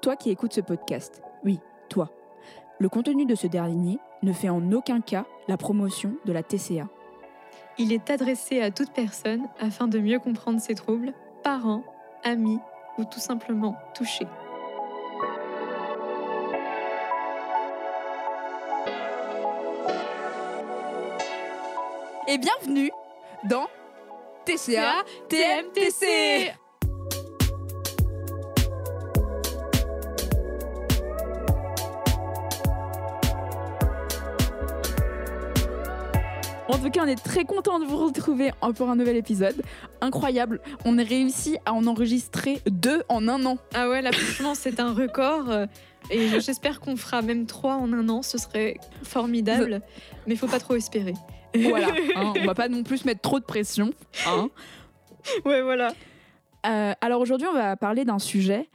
Toi qui écoutes ce podcast, oui, toi. Le contenu de ce dernier ne fait en aucun cas la promotion de la TCA. Il est adressé à toute personne afin de mieux comprendre ses troubles, parents, amis ou tout simplement touchés. Et bienvenue dans TCA TMTC. En tout cas, on est très content de vous retrouver pour un nouvel épisode. Incroyable, on a réussi à en enregistrer deux en un an. Ah ouais, là franchement, c'est un record. Et j'espère qu'on fera même trois en un an, ce serait formidable. Mais il faut pas trop espérer. Voilà, hein, on va pas non plus mettre trop de pression. hein. Ouais, voilà. Euh, alors aujourd'hui, on va parler d'un sujet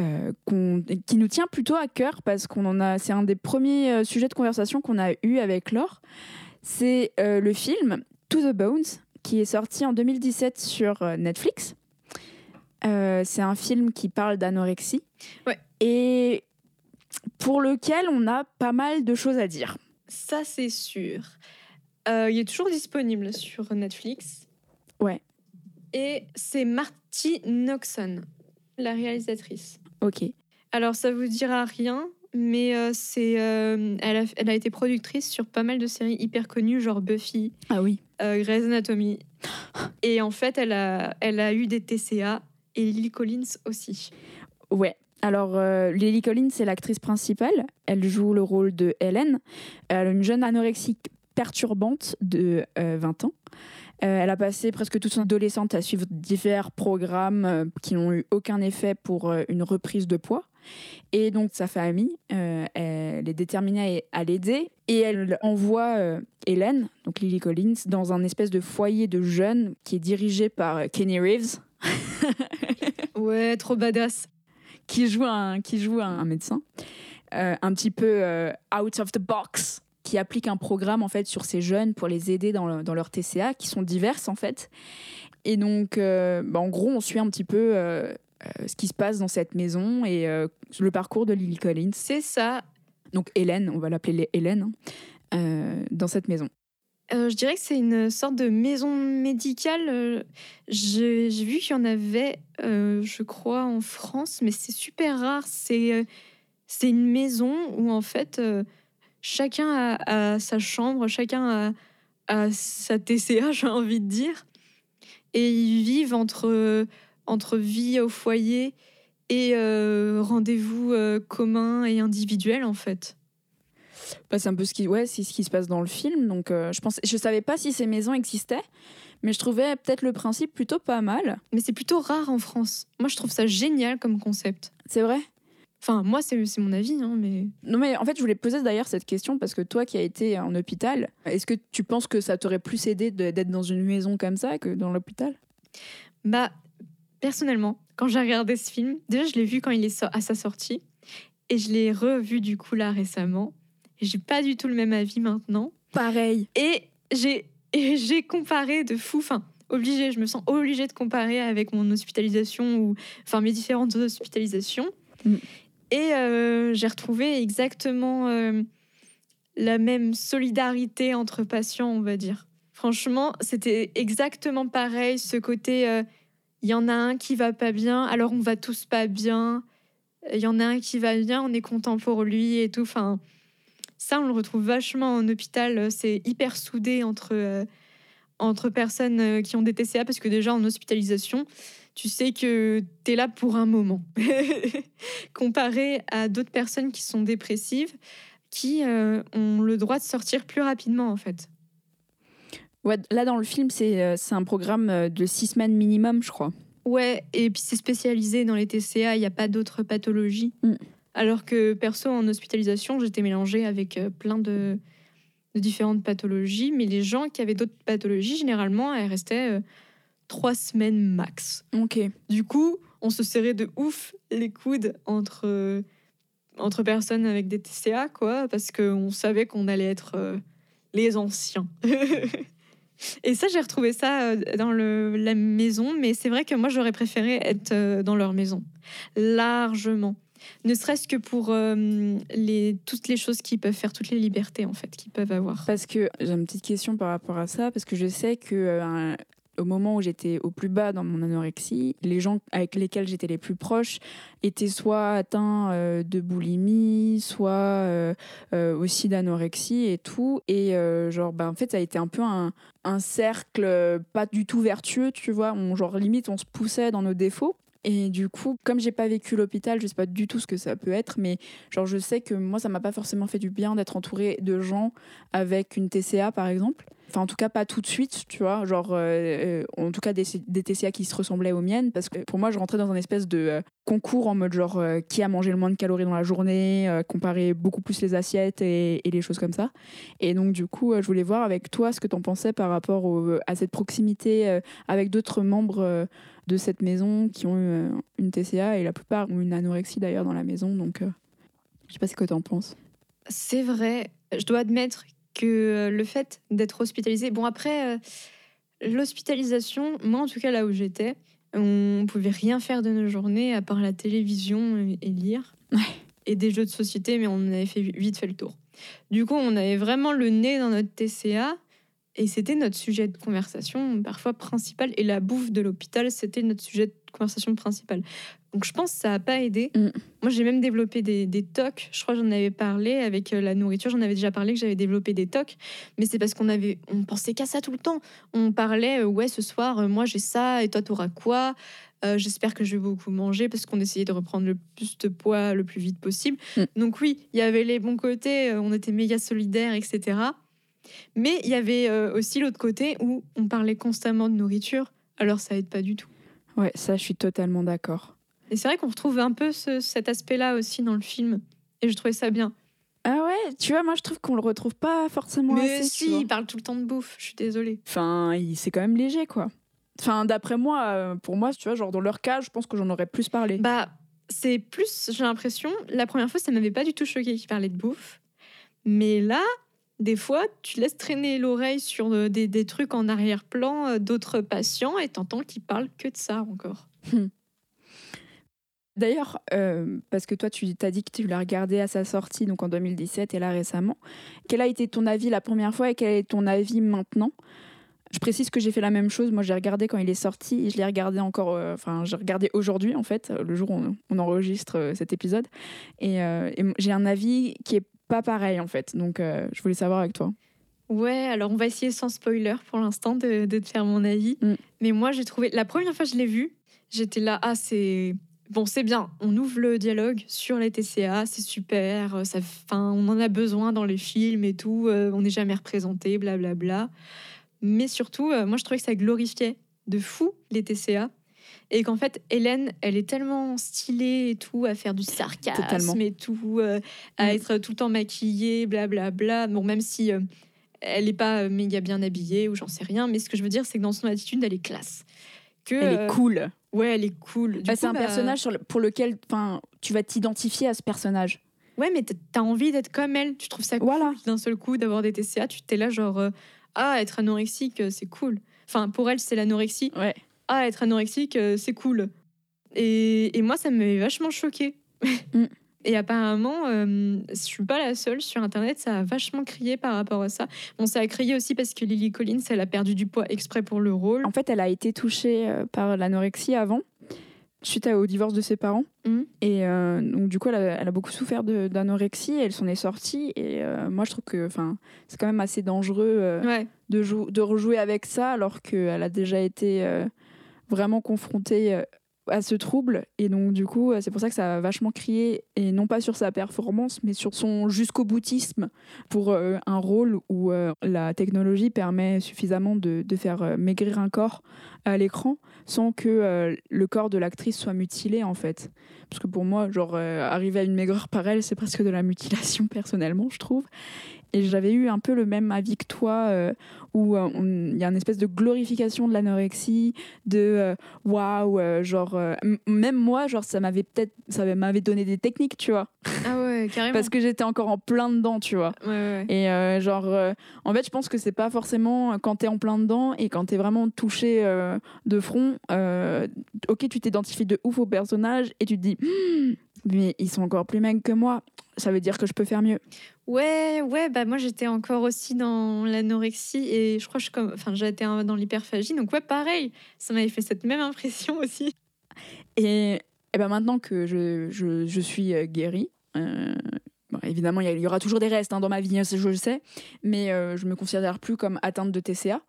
euh, qui nous tient plutôt à cœur parce qu'on en a. C'est un des premiers euh, sujets de conversation qu'on a eu avec Laure. C'est euh, le film To the Bones qui est sorti en 2017 sur euh, Netflix. Euh, c'est un film qui parle d'anorexie Ouais. et pour lequel on a pas mal de choses à dire. Ça, c'est sûr. Euh, il est toujours disponible sur Netflix. Ouais. Et c'est Marty Noxon, la réalisatrice. Ok. Alors, ça vous dira rien, mais euh, c'est, euh, elle, a, elle a été productrice sur pas mal de séries hyper connues, genre Buffy, Ah oui. euh, Grey's Anatomy. Et en fait, elle a, elle a eu des TCA et Lily Collins aussi. Ouais. Alors, Lily Collins, c'est l'actrice principale. Elle joue le rôle de Helen. Une jeune anorexique perturbante de euh, 20 ans. Euh, elle a passé presque toute son adolescente à suivre divers programmes euh, qui n'ont eu aucun effet pour euh, une reprise de poids. Et donc, sa famille, euh, elle est déterminée à, à l'aider. Et elle envoie euh, Helen, donc Lily Collins, dans un espèce de foyer de jeunes qui est dirigé par euh, Kenny Reeves. Ouais, trop badass. qui joue un, qui joue un, un médecin, euh, un petit peu euh, out of the box, qui applique un programme en fait sur ces jeunes pour les aider dans, le- dans leur TCA, qui sont diverses en fait. Et donc, euh, bah, en gros, on suit un petit peu euh, euh, ce qui se passe dans cette maison et euh, le parcours de Lily Collins. C'est ça. Donc Hélène, on va l'appeler Hélène, hein, euh, dans cette maison. Je dirais que c'est une sorte de maison médicale. J'ai vu qu'il y en avait, je crois, en France, mais c'est super rare. C'est une maison où, en fait, chacun a, a sa chambre, chacun a, a sa TCA, j'ai envie de dire. Et ils vivent entre, entre vie au foyer et euh, rendez-vous euh, communs et individuels, en fait. Bah, c'est un peu ce qui, ouais, c'est ce qui se passe dans le film. Donc, euh, je pense, je savais pas si ces maisons existaient, mais je trouvais peut-être le principe plutôt pas mal. Mais c'est plutôt rare en France. Moi, je trouve ça génial comme concept. C'est vrai? Enfin, moi, c'est mon avis, hein, mais... Non, mais en fait, je voulais poser d'ailleurs cette question parce que toi qui as été en hôpital, est-ce que tu penses que ça t'aurait plus aidé d'être dans une maison comme ça que dans l'hôpital? Bah, personnellement, quand j'ai regardé ce film, déjà, je l'ai vu quand il est so- à sa sortie, et je l'ai revu du coup là récemment. Et j'ai pas du tout le même avis maintenant. Pareil. Et j'ai et j'ai comparé de fou, enfin, obligé, je me sens obligée de comparer avec mon hospitalisation ou, enfin, mes différentes hospitalisations. Mm. Et euh, j'ai retrouvé exactement euh, la même solidarité entre patients, on va dire. Franchement, c'était exactement pareil, ce côté, euh, il y en a un qui va pas bien, alors on va tous pas bien. Il y en a un qui va bien, on est content pour lui et tout. Enfin, ça, on le retrouve vachement en hôpital. C'est hyper soudé entre, euh, entre personnes euh, qui ont des TCA parce que déjà en hospitalisation, tu sais que tu es là pour un moment. Comparé à d'autres personnes qui sont dépressives, qui euh, ont le droit de sortir plus rapidement en fait. Ouais, là, dans le film, c'est euh, un programme euh, de six semaines minimum, je crois. Ouais, et puis c'est spécialisé dans les TCA, il n'y a pas d'autres pathologies. Mm. Alors que perso, en hospitalisation, j'étais mélangée avec euh, plein de, de différentes pathologies, mais les gens qui avaient d'autres pathologies, généralement, elles restaient euh, trois semaines max. Ok. Du coup, on se serrait de ouf les coudes entre, euh, entre personnes avec des TCA, quoi, parce qu'on savait qu'on allait être euh, les anciens. Et ça, j'ai retrouvé ça euh, dans la maison, mais c'est vrai que moi, j'aurais préféré être euh, dans leur maison. Largement. Ne serait-ce que pour euh, toutes les choses qui peuvent faire, toutes les libertés en fait qu'ils peuvent avoir. Parce que j'ai une petite question par rapport à ça, parce que je sais que au moment où j'étais au plus bas dans mon anorexie, les gens avec lesquels j'étais les plus proches étaient soit atteints euh, de boulimie, soit aussi d'anorexie et tout. Et genre, ben, en fait, ça a été un peu un, un cercle pas du tout vertueux, tu vois. On, genre, limite, on se poussait dans nos défauts. Et du coup, comme j'ai pas vécu l'hôpital, je sais pas du tout ce que ça peut être, mais genre je sais que moi ça m'a pas forcément fait du bien d'être entourée de gens avec une TCA par exemple. Enfin, en tout cas, pas tout de suite, tu vois. Genre, euh, euh, en tout cas, des, TCA qui se ressemblaient aux miennes. Parce que pour moi, je rentrais dans un espèce de euh, concours en mode genre qui a mangé le moins de calories dans la journée, comparer beaucoup plus les assiettes et, et, les choses comme ça. Et donc, du coup, je voulais voir avec toi ce que tu en pensais par rapport à cette proximité avec d'autres membres de cette maison qui ont eu une TCA et la plupart ont une anorexie d'ailleurs dans la maison. Donc, je sais pas ce que tu en penses. C'est vrai. Je dois admettre que euh, le fait d'être hospitalisé. Bon, après, euh, l'hospitalisation, moi en tout cas là où j'étais, on pouvait rien faire de nos journées à part la télévision et, lire. Et des jeux de société, mais on avait fait vite fait le tour. Du coup, on avait vraiment le nez dans notre TCA et c'était notre sujet de conversation parfois principal. Et la bouffe de l'hôpital, c'était notre sujet de conversation principal. Donc je pense que ça n'a pas aidé. Mm. Moi, j'ai même développé des, des tocs. Je crois que j'en avais parlé avec euh, la nourriture. J'en avais déjà parlé que j'avais développé des tocs. Mais c'est parce qu'on avait, on pensait qu'à ça tout le temps. On parlait, euh, ouais, ce soir, euh, moi j'ai ça et toi, t'auras quoi? J'espère que je vais beaucoup manger parce qu'on essayait de reprendre le plus de poids le plus vite possible. Mm. Donc oui, il y avait les bons côtés. on était méga solidaires, etc. Mais il y avait aussi l'autre côté où on parlait constamment de nourriture. Alors ça aide pas du tout. Ouais, ça, je suis totalement d'accord. Et c'est vrai qu'on retrouve un peu cet aspect-là aussi dans le film. Et je trouvais ça bien. Ah ouais, tu vois, moi je trouve qu'on le retrouve pas forcément Mais assez. si, il parle tout le temps de bouffe, je suis désolée. Enfin, c'est quand même léger, quoi. Enfin, d'après moi, euh, pour moi, tu vois, genre dans leur cas, je pense que j'en aurais plus parlé. Bah, c'est plus, j'ai l'impression, la première fois, ça m'avait pas du tout choqué qu'il parlait de bouffe. Mais là, des fois, tu laisses traîner l'oreille sur euh, des, trucs en arrière-plan euh, d'autres patients et t'entends qu'ils parlent que de ça encore. Hmm. D'ailleurs, euh, parce que toi, tu t'as dit que tu l'as regardé à sa sortie, donc en 2017 et là récemment. Quel a été ton avis la première fois et quel est ton avis maintenant? Je précise que j'ai fait la même chose. Moi, j'ai regardé quand il est sorti et je l'ai regardé encore. Enfin, j'ai regardé aujourd'hui, en fait, le jour où on, enregistre cet épisode. Et, j'ai un avis qui est pas pareil, en fait. Donc, je voulais savoir avec toi. Ouais, alors on va essayer sans spoiler pour l'instant de, de, te faire mon avis. Mm. Mais moi, j'ai trouvé. La première fois que je l'ai vu, j'étais là, ah, c'est Bon, c'est bien, on ouvre le dialogue sur les TCA, c'est super, euh, ça, fin, on en a besoin dans les films et tout, euh, on n'est jamais représenté, blablabla. Bla, bla. Mais surtout, euh, moi je trouvais que ça glorifiait de fou les TCA. Et qu'en fait, Hélène, elle est tellement stylée et tout, à faire du sarcasme et tout, à mm. être tout le temps maquillée, blablabla. Bla, bla. Bon, même si elle n'est pas méga bien habillée ou j'en sais rien, mais ce que je veux dire, c'est que dans son attitude, elle est classe. Que, elle est cool. Ouais, elle est cool. Bah, c'est un bah, personnage sur pour lequel tu vas t'identifier à ce personnage. Ouais, mais t'as envie d'être comme elle. Tu trouves ça cool voilà. d'un seul coup d'avoir des TCA. Tu t'es là, genre, euh, ah, être anorexique, euh, c'est cool. Enfin, pour elle, c'est l'anorexie. Ouais. Ah, être anorexique, euh, c'est cool. Et, et, moi, ça m'avait vachement choqué. Mm. Et apparemment, euh, je suis pas la seule sur Internet, ça a vachement crié par rapport à ça. Bon, ça a crié aussi parce que Lily Collins, elle a perdu du poids exprès pour le rôle. En fait, elle a été touchée euh, par l'anorexie avant, suite au divorce de ses parents. Mmh. Et euh, donc, du coup, elle a, beaucoup souffert d'anorexie elle s'en est sortie. Et moi, je trouve que c'est quand même assez dangereux de, de rejouer avec ça alors qu'elle a déjà été vraiment confrontée à ce trouble. Et donc, du coup, c'est pour ça que ça a vachement crié, et non pas sur sa performance, mais sur son jusqu'au boutisme pour euh, un rôle où euh, la technologie permet suffisamment de, faire euh, maigrir un corps à l'écran sans que le corps de l'actrice soit mutilé, en fait. Parce que pour moi, genre, arriver à une maigreur par elle, c'est presque de la mutilation, personnellement, je trouve. Et j'avais eu un peu le même avis que toi, euh, où euh, il y a une espèce de glorification de l'anorexie, de euh, waouh, genre, même moi, genre, ça m'avait peut-être, ça m'avait donné des techniques, tu vois. Ah ouais, carrément. Parce que j'étais encore en plein dedans, tu vois. Ouais, ouais. Et genre, en fait, je pense que c'est pas forcément quand t'es en plein dedans et quand t'es vraiment touché de front, ok, tu t'identifies de ouf au personnage et tu te dis, mais ils sont encore plus maigres que moi. Ça veut dire que je peux faire mieux. Ouais, ouais, bah moi j'étais encore aussi dans l'anorexie et je crois que je, comme, j'étais dans l'hyperphagie. Donc ouais, pareil, ça m'avait fait cette même impression aussi. Et, et ben maintenant que je, je, je suis euh, guérie, euh, bon, évidemment il y, aura toujours des restes hein, dans ma vie, hein, je le sais, mais euh, je me considère plus comme atteinte de TCA.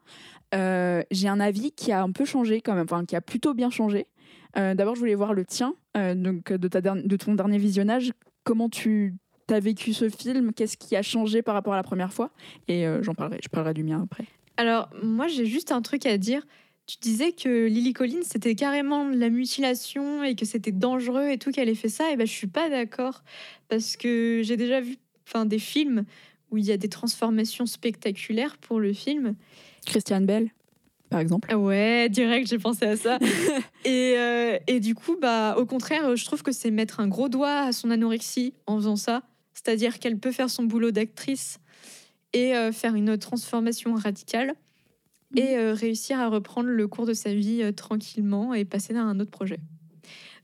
Euh, j'ai un avis qui a un peu changé quand enfin qui a plutôt bien changé. D'abord, je voulais voir le tien, donc de, ta de ton dernier visionnage. Comment tu as vécu ce film Qu'est-ce qui a changé par rapport à la première fois? Et euh, j'en parlerai, je parlerai du mien après. Alors, moi, j'ai juste un truc à dire. Tu disais que Lily Collins, c'était carrément de la mutilation et que c'était dangereux et tout qu'elle ait fait ça. Et ben, je suis pas d'accord parce que j'ai déjà vu enfin, des films où il y a des transformations spectaculaires pour le film. Christiane Bell par exemple. Ouais, direct, j'ai pensé à ça. et, euh, et, du coup, bah, au contraire, je trouve que c'est mettre un gros doigt à son anorexie en faisant ça. C'est-à-dire qu'elle peut faire son boulot d'actrice et euh, faire une transformation radicale mmh. et euh, réussir à reprendre le cours de sa vie euh, tranquillement et passer à un autre projet.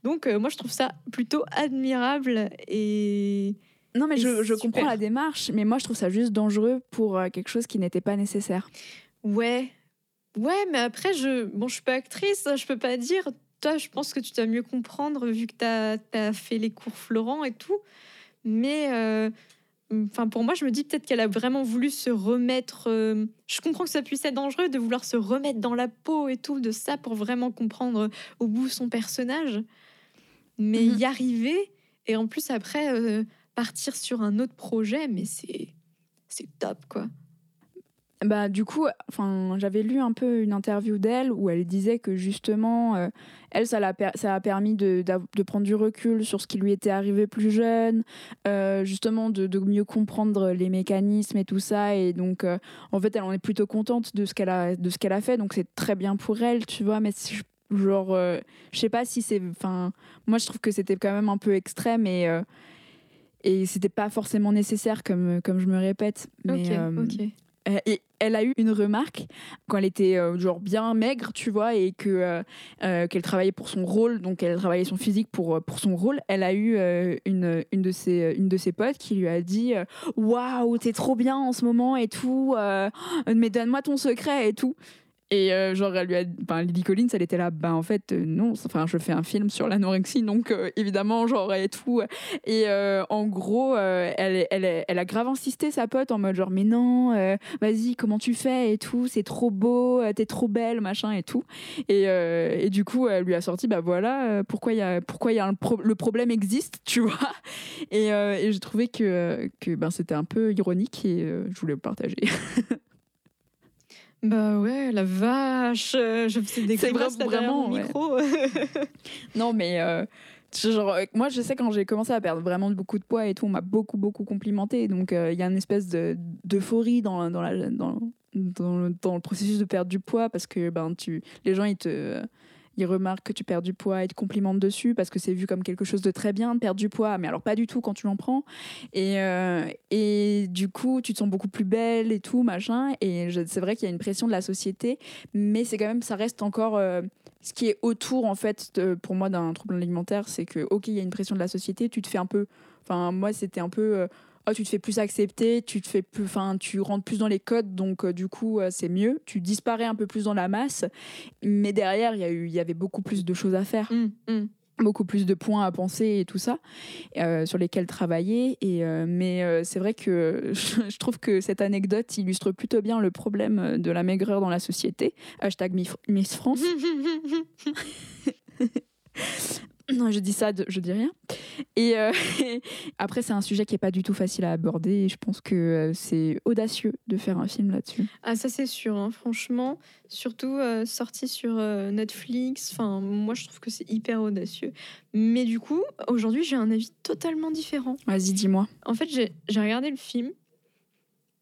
Donc, moi, je trouve ça plutôt admirable et. Non, mais je, je comprends la démarche, mais moi, je trouve ça juste dangereux pour quelque chose qui n'était pas nécessaire. Ouais, Ouais, mais après, je bon, je suis pas actrice, je peux pas dire. Toi, je pense que tu dois mieux comprendre vu que tu as, as, fait les cours Florent et tout. Mais euh, enfin, pour moi, je me dis peut-être qu'elle a vraiment voulu se remettre. Euh, je comprends que ça puisse être dangereux de vouloir se remettre dans la peau et tout de ça pour vraiment comprendre au bout son personnage. Mais mm -hmm. y arriver et en plus après euh, partir sur un autre projet, mais c'est c'est top quoi. Bah, du coup, enfin, j'avais lu un peu une interview d'elle où elle disait que justement, euh, elle, ça, a, ça a permis de, de, prendre du recul sur ce qui lui était arrivé plus jeune, euh, justement de, de, mieux comprendre les mécanismes et tout ça. Et donc, euh, en fait, elle en est plutôt contente de ce qu'elle a, de ce qu'elle a fait. Donc, c'est très bien pour elle, tu vois. Mais genre, euh, je sais pas si c'est. Enfin, moi, je trouve que c'était quand même un peu extrême et. et c'était pas forcément nécessaire, comme, comme je me répète. Mais, ok, ok. Et elle a eu une remarque quand elle était euh, genre bien maigre, tu vois, et que euh, euh, qu'elle travaillait pour son rôle, donc elle travaillait son physique pour pour son rôle. Elle a eu euh, une une de ses une de ses potes qui lui a dit waouh t'es trop bien en ce moment et tout, mais donne-moi ton secret et tout. Et euh, genre, elle lui a, ben, Lily Collins, elle était là, bah en fait, euh, non, enfin, je fais un film sur l'anorexie, donc euh, évidemment, genre, et tout. Et en gros, elle, elle, elle, a grave insisté, sa pote, en mode genre, mais non, vas-y, comment tu fais et tout, c'est trop beau, t'es trop belle, machin et tout. Et, et, du coup, elle lui a sorti, bah voilà, pourquoi y a, pourquoi y a le problème existe, tu vois. Et, et j'ai trouvé que, que ben, c'était un peu ironique et je voulais le partager. Bah ouais, la vache, je faisais des grosses vraiment ouais. micro. non mais euh, genre moi je sais quand j'ai commencé à perdre vraiment beaucoup de poids et tout, on m'a beaucoup beaucoup complimenté donc il euh, y a une espèce de d'euphorie dans dans la dans dans le, dans le processus de perdre du poids parce que ben tu les gens ils te ils remarquent que tu perds du poids et te complimentent dessus parce que c'est vu comme quelque chose de très bien de perdre du poids, mais alors pas du tout quand tu l'en prends. Et, euh, et du coup, tu te sens beaucoup plus belle et tout, machin. Et c'est vrai qu'il y a une pression de la société, mais c'est quand même, ça reste encore. Euh, ce qui est autour, en fait, pour moi, d'un trouble alimentaire, c'est que, ok, il y a une pression de la société, tu te fais un peu. Enfin, moi, c'était un peu. Euh, oh, tu te fais plus accepter, tu te fais plus, enfin, tu rentres plus dans les codes, donc euh, du coup, euh, c'est mieux. Tu disparais un peu plus dans la masse, mais derrière, il y a eu, il y avait beaucoup plus de choses à faire. Mmh, mmh. beaucoup plus de points à penser et tout ça euh, sur lesquels travailler et euh, mais euh, c'est vrai que je trouve que cette anecdote illustre plutôt bien le problème de la maigreur dans la société hashtag Miss France Non, je dis ça, je dis rien. Et, euh, après, c'est un sujet qui est pas du tout facile à aborder. Et je pense que euh, c'est audacieux de faire un film là-dessus. Ah, ça c'est sûr. Hein. Franchement, surtout euh, sorti sur euh, Netflix. Enfin, moi, je trouve que c'est hyper audacieux. Mais du coup, aujourd'hui, j'ai un avis totalement différent. Vas-y, dis-moi. En fait, j'ai regardé le film.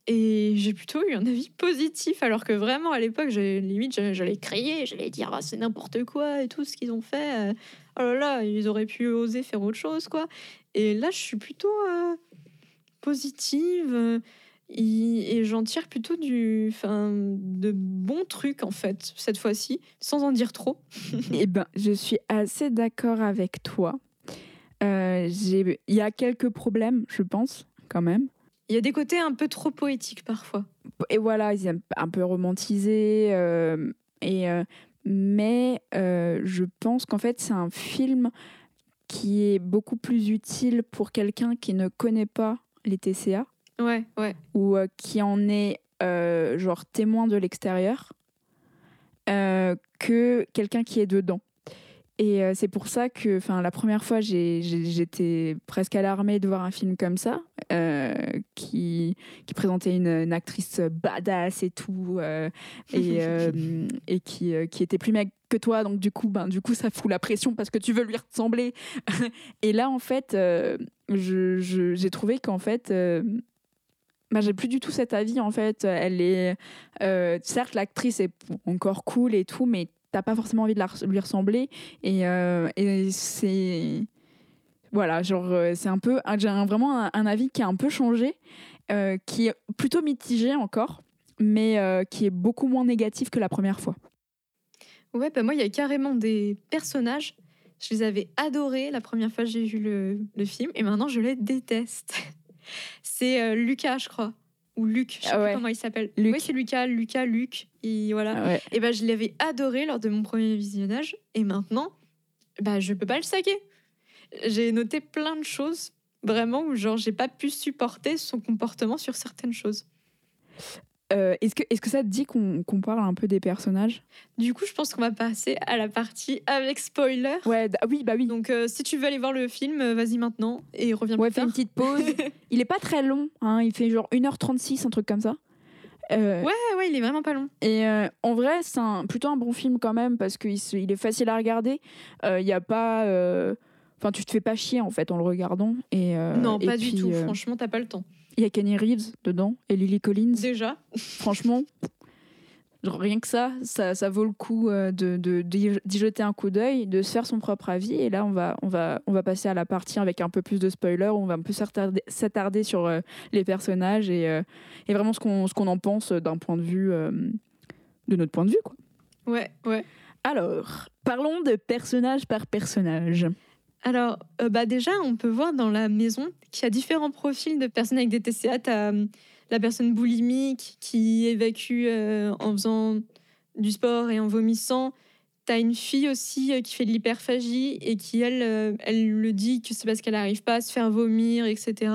Et j'ai plutôt eu un avis positif, alors que vraiment à l'époque, limite, j'allais crier, j'allais dire ah, c'est n'importe quoi et tout ce qu'ils ont fait. Oh là là, ils auraient pu oser faire autre chose, quoi. Et là, je suis plutôt euh, positive euh, et, et j'en tire plutôt du, enfin, de bons trucs en fait cette fois-ci, sans en dire trop. eh ben, je suis assez d'accord avec toi. Euh, j'ai- Il y a quelques problèmes, je pense, quand même. Il y a des côtés un peu trop poétiques parfois. Et voilà, ils aiment un peu romantisé. euh, et, euh, mais euh, je pense qu'en fait, c'est un film qui est beaucoup plus utile pour quelqu'un qui ne connaît pas les TCA Ouais, ouais. ou euh, qui en est euh, genre témoin de l'extérieur que quelqu'un qui est dedans. Et euh, c'est pour ça que enfin, la première fois, j'étais presque alarmée de voir un film comme ça, euh, qui, qui présentait une, une actrice badass et tout, euh, et, euh, et qui, qui était plus mec que toi. Donc du coup, ben, du coup, ça fout la pression parce que tu veux lui ressembler. et là, en fait, j'ai trouvé qu'en fait... bah, j'ai plus du tout cet avis en fait. Elle est certes l'actrice est encore cool et tout, mais t'as pas forcément envie de lui ressembler et, euh, et c'est voilà genre euh, c'est un peu j'ai vraiment un, avis qui a un peu changé, euh, qui est plutôt mitigé encore, mais qui est beaucoup moins négatif que la première fois. Ouais, bah moi, il y a carrément des personnages. Je les avais adorés la première fois que j'ai vu le, film et maintenant je les déteste. C'est Lucas, je crois. Ou Luc, je sais Ah plus ouais. comment il s'appelle. Oui, c'est Lucas, Lucas, Luc. Et voilà. Ouais. Et ben je l'avais adoré lors de mon premier visionnage. Et maintenant, bah, je peux pas le saquer. J'ai noté plein de choses, vraiment, où genre j'ai pas pu supporter son comportement sur certaines choses. Euh, est-ce que est-ce que ça te dit qu'on qu'on parle un peu des personnages? Du coup, je pense qu'on va passer à la partie avec spoiler. Ouais, d- oui bah oui. Donc, euh, si tu veux aller voir le film, euh, vas-y maintenant et reviens Ouais, plus fais tard. une petite pause. il est pas très long, hein, il fait genre 1h36, un truc comme ça. Ouais, ouais, il est vraiment pas long. Et en vrai, c'est un, plutôt un bon film quand même parce qu'il se- il est facile à regarder. Il y a pas. Enfin, tu te fais pas chier en fait en le regardant. Et, non, et pas du tout. Franchement, t'as pas le temps. Il y a Kenny Reeves dedans et Lily Collins. Déjà. Franchement, rien que ça, ça, ça vaut le coup euh, de, de- d'y jeter un coup d'œil, de se faire son propre avis. Et là, on va, on va, on va passer à la partie avec un peu plus de spoilers. où On va un peu s'attarder, s'attarder sur euh, les personnages et, euh, et vraiment ce qu'on, ce qu'on en pense d'un point de vue, euh, de notre point de vue, quoi. Ouais, ouais. Alors, parlons de personnage par personnage. Alors, euh, bah déjà, on peut voir dans la maison qu'il y a différents profils de personnes avec des TCA. T'as euh, la personne boulimique qui évacue euh, en faisant du sport et en vomissant. T'as une fille aussi qui fait de l'hyperphagie et qui, elle, elle le dit que c'est parce qu'elle n'arrive pas à se faire vomir, etc.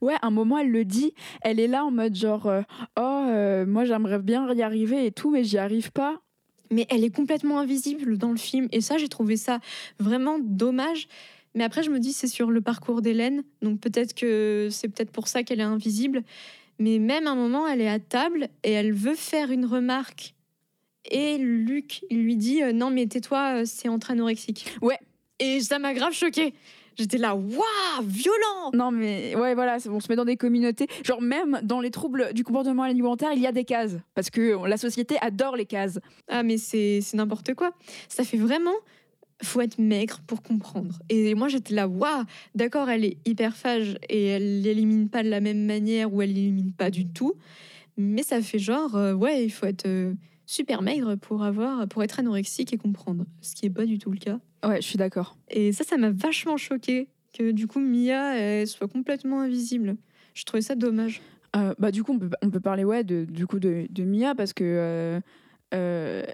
Ouais, un moment, elle le dit. Elle est là en mode genre, oh, moi j'aimerais bien y arriver et tout, mais j'y arrive pas. Mais elle est complètement invisible dans le film. Et ça, j'ai trouvé ça vraiment dommage. Mais après, je me dis, c'est sur le parcours d'Hélène. Donc peut-être que c'est peut-être pour ça qu'elle est invisible. Mais même à un moment, elle est à table et elle veut faire une remarque. Et Luc, il lui dit euh, Non, mais tais-toi, euh, c'est entre anorexique. Ouais. Et ça m'a grave choquée. J'étais là, waouh, violent Non, mais ouais, voilà, c'est- on se met dans des communautés. Genre, même dans les troubles du comportement alimentaire, il y a des cases. Parce que la société adore les cases. Ah, mais c'est c'est n'importe quoi. Ça fait vraiment. Faut être maigre pour comprendre. Et moi, j'étais là, waouh, d'accord, elle est hyperphage et elle l'élimine pas de la même manière ou elle l'élimine pas du tout. Mais ça fait genre, euh, ouais, il faut être euh, super maigre pour avoir, pour être anorexique et comprendre. Ce qui est pas du tout le cas. Ouais, je suis d'accord. Et ça, ça m'a vachement choqué que du coup Mia elle soit complètement invisible. Je trouvais ça dommage. Euh, bah, du coup, on peut, on peut parler ouais, de, du coup, de, de Mia parce que, euh, euh,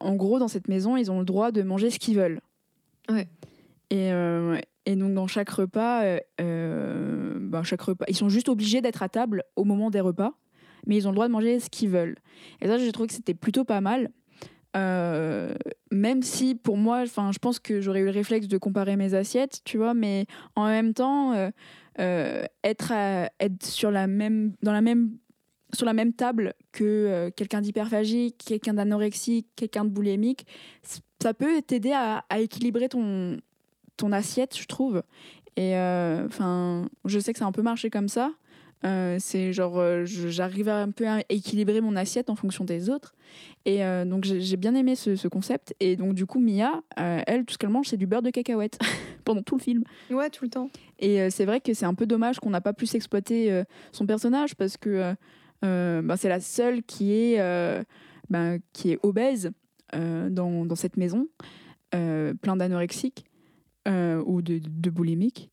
en gros, dans cette maison, ils ont le droit de manger ce qu'ils veulent. Ouais. Et, et donc, dans chaque repas, bah, chaque repas, ils sont juste obligés d'être à table au moment des repas, mais ils ont le droit de manger ce qu'ils veulent. Et ça, j'ai trouvé que c'était plutôt pas mal. Euh, même si pour moi, je pense que j'aurais eu le réflexe de comparer mes assiettes, tu vois, mais en même temps, euh, euh, être, sur la même, dans la même, sur la même table que quelqu'un d'hyperphagique, quelqu'un d'anorexique, quelqu'un de boulémique, c- ça peut t'aider à, équilibrer ton, assiette, je trouve. Et enfin, je sais que ça a un peu marché comme ça. Euh, c'est genre, euh, j'arrive à un peu à équilibrer mon assiette en fonction des autres. Et euh, donc, j'ai bien aimé ce, ce concept. Et donc, du coup, Mia, euh, elle, tout ce qu'elle mange, c'est du beurre de cacahuète pendant tout le film. Ouais, tout le temps. Et c'est vrai que c'est un peu dommage qu'on n'a pas pu s'exploiter euh, son personnage parce que ben, c'est la seule qui est, ben, qui est obèse dans, dans cette maison, plein d'anorexiques. ou de, de.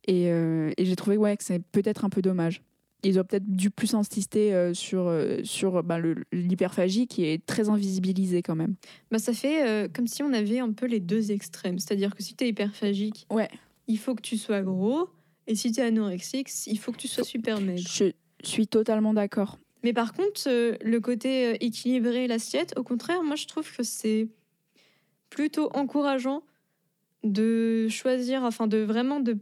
Et, et j'ai trouvé ouais, que c'est peut-être un peu dommage. Ils ont peut-être dû plus insister euh, sur, euh, sur bah, l'hyperphagie qui est très invisibilisée quand même. Bah, ça fait euh, comme si on avait un peu les deux extrêmes. C'est-à-dire que si tu es hyperphagique, Ouais. il faut que tu sois gros. Et si tu es anorexique, il faut que tu sois super maigre. Je suis totalement d'accord. Mais par contre, euh, le côté équilibrer l'assiette, au contraire, moi je trouve que c'est plutôt encourageant de choisir, enfin de vraiment de...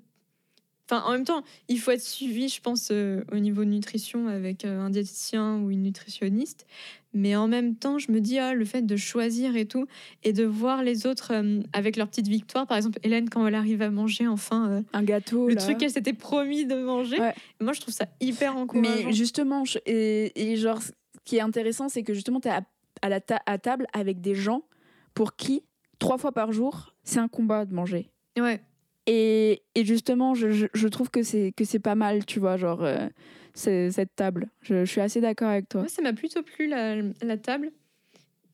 Enfin, en même temps, il faut être suivi, je pense, euh, au niveau de nutrition avec euh, un diététicien ou une nutritionniste. Mais en même temps, je me dis, ah, le fait de choisir et tout, et de voir les autres euh, avec leur petite victoire. Par exemple, Hélène, quand elle arrive à manger enfin Un gâteau. le là. truc qu'elle s'était promis de manger, Ouais. moi je trouve ça hyper encourageant. Mais justement, je- et, et genre, ce qui est intéressant, c'est que justement, tu es à, à la ta- à table avec des gens pour qui, trois fois par jour, c'est un combat de manger. Ouais. Et, et justement, je, je- je trouve que c'est que c'est pas mal, tu vois, genre, euh, cette table. Je, je suis assez d'accord avec toi. Moi, ça m'a plutôt plu la, la table.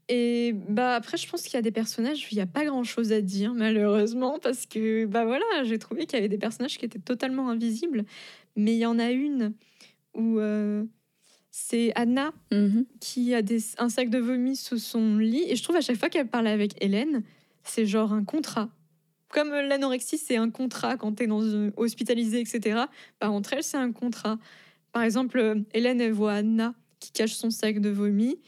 Et bah après, je pense qu'il y a des personnages, il n'y a pas grand chose à dire, malheureusement, parce que bah voilà, j'ai trouvé qu'il y avait des personnages qui étaient totalement invisibles. Mais il y en a une où euh, c'est Anna Mhm. qui a des, un sac de vomi sous son lit. Et je trouve à chaque fois qu'elle parle avec Hélène, c'est genre un contrat. Comme l'anorexie, c'est un contrat quand tu es dans une, hospitalisé, etc. Bah, entre elles, c'est un contrat. Par exemple, euh, Hélène, elle voit Anna qui cache son sac de vomi.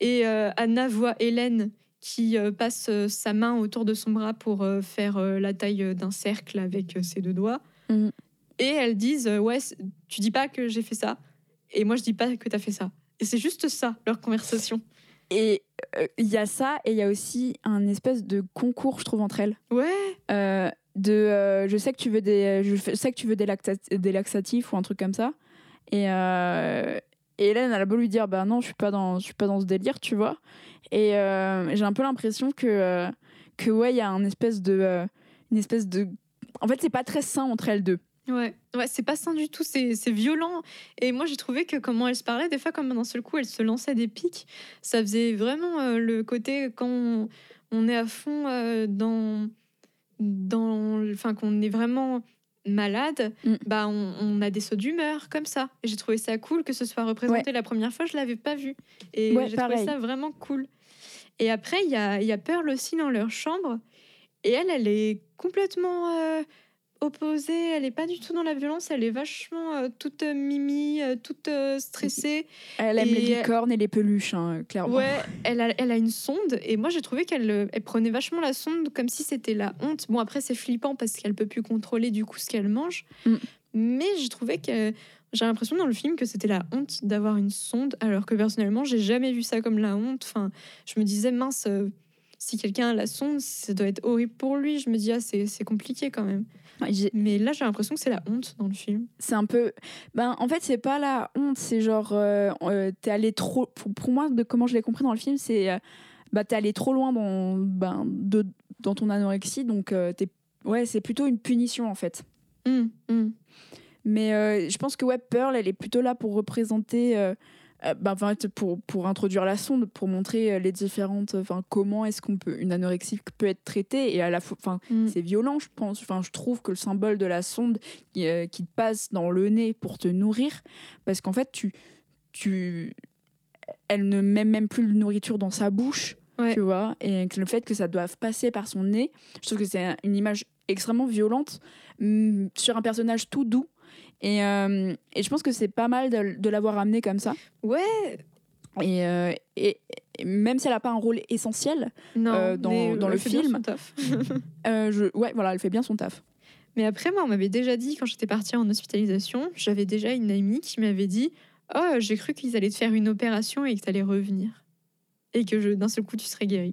Et euh, Anna voit Hélène qui euh, passe euh, sa main autour de son bras pour faire la taille d'un cercle avec ses deux doigts. Mhm. Et elles disent Ouais, tu dis pas que j'ai fait ça. Et moi, je dis pas que tu as fait ça. Et c'est juste ça, leur conversation. Et il y a ça, et il y a aussi un espèce de concours, je trouve, entre elles. Ouais, Euh, de, euh, je sais que tu veux des, je sais que tu veux des, des laxatifs ou un truc comme ça. Et, euh, et Hélène, elle a beau lui dire, bah non, je suis pas dans, je suis pas dans ce délire, tu vois. Et euh, j'ai un peu l'impression que, euh, que ouais, il y a un espèce de, euh, une espèce de, en fait, c'est pas très sain entre elles deux. Ouais, ouais, c'est pas sain du tout, c'est violent. Et moi, j'ai trouvé que comment elles se parlaient, des fois, comme d'un seul coup, elles se lançaient des pics, ça faisait vraiment euh, le côté quand on, on est à fond euh, dans. dans enfin, qu'on est vraiment malade, Mm. bah on, on a des sauts d'humeur comme ça. Et j'ai trouvé ça cool que ce soit représenté la première fois, je l'avais pas vu. Et Ouais, j'ai trouvé ça vraiment cool. Et après, il y a, y a Pearl aussi dans leur chambre. Et elle, elle est complètement euh, opposée. Elle est pas du tout dans la violence. Elle est vachement euh, toute euh, mimi, euh, toute stressée. Elle aime Et- les licornes et les peluches, hein, clairement. Ouais, elle a, elle a une sonde. Et moi, j'ai trouvé qu'elle elle prenait vachement la sonde comme si c'était la honte. Bon, après, c'est flippant parce qu'elle peut plus contrôler du coup ce qu'elle mange. Mm. Mais j'ai trouvé que j'ai l'impression dans le film que c'était la honte d'avoir une sonde, alors que personnellement, j'ai jamais vu ça comme la honte. Enfin, je me disais, mince, euh, si quelqu'un a la sonde, ça doit être horrible pour lui. Je me dis, ah, c'est compliqué quand même. Mais là, j'ai l'impression que c'est la honte dans le film. c'est un peu ben en fait c'est pas la honte c'est genre euh, euh, t'es allé trop pour, pour moi de comment je l'ai compris dans le film c'est euh, bah t'es allé trop loin dans ben de, dans ton anorexie donc euh, t'es ouais c'est plutôt une punition en fait Mm, mm. mais euh, je pense que ouais Pearl elle est plutôt là pour représenter euh, enfin, pour, pour introduire la sonde, pour montrer euh, les différentes, enfin comment est-ce qu'on peut une anorexie peut être traitée et à la fois, enfin Mm. c'est violent, je pense. Enfin, je trouve que le symbole de la sonde qui, euh, qui te passe dans le nez pour te nourrir, parce qu'en fait, tu, tu, elle ne met même plus de nourriture dans sa bouche, Ouais. tu vois, et le fait que ça doive passer par son nez, je trouve que c'est un- une image extrêmement violente hum, sur un personnage tout doux. Et, euh, et je pense que c'est pas mal de, de l'avoir amené comme ça. Ouais, Et, euh, et, et même si elle n'a pas un rôle essentiel, non, Euh, dans- dans elle le fait bien son taf. euh, je, ouais, voilà, elle fait bien son taf. Mais après, moi, on m'avait déjà dit, quand j'étais partie en hospitalisation, j'avais déjà une amie qui m'avait dit Oh, j'ai cru qu'ils allaient te faire une opération et que tu allais revenir. Et que d'un seul coup, tu serais guérie.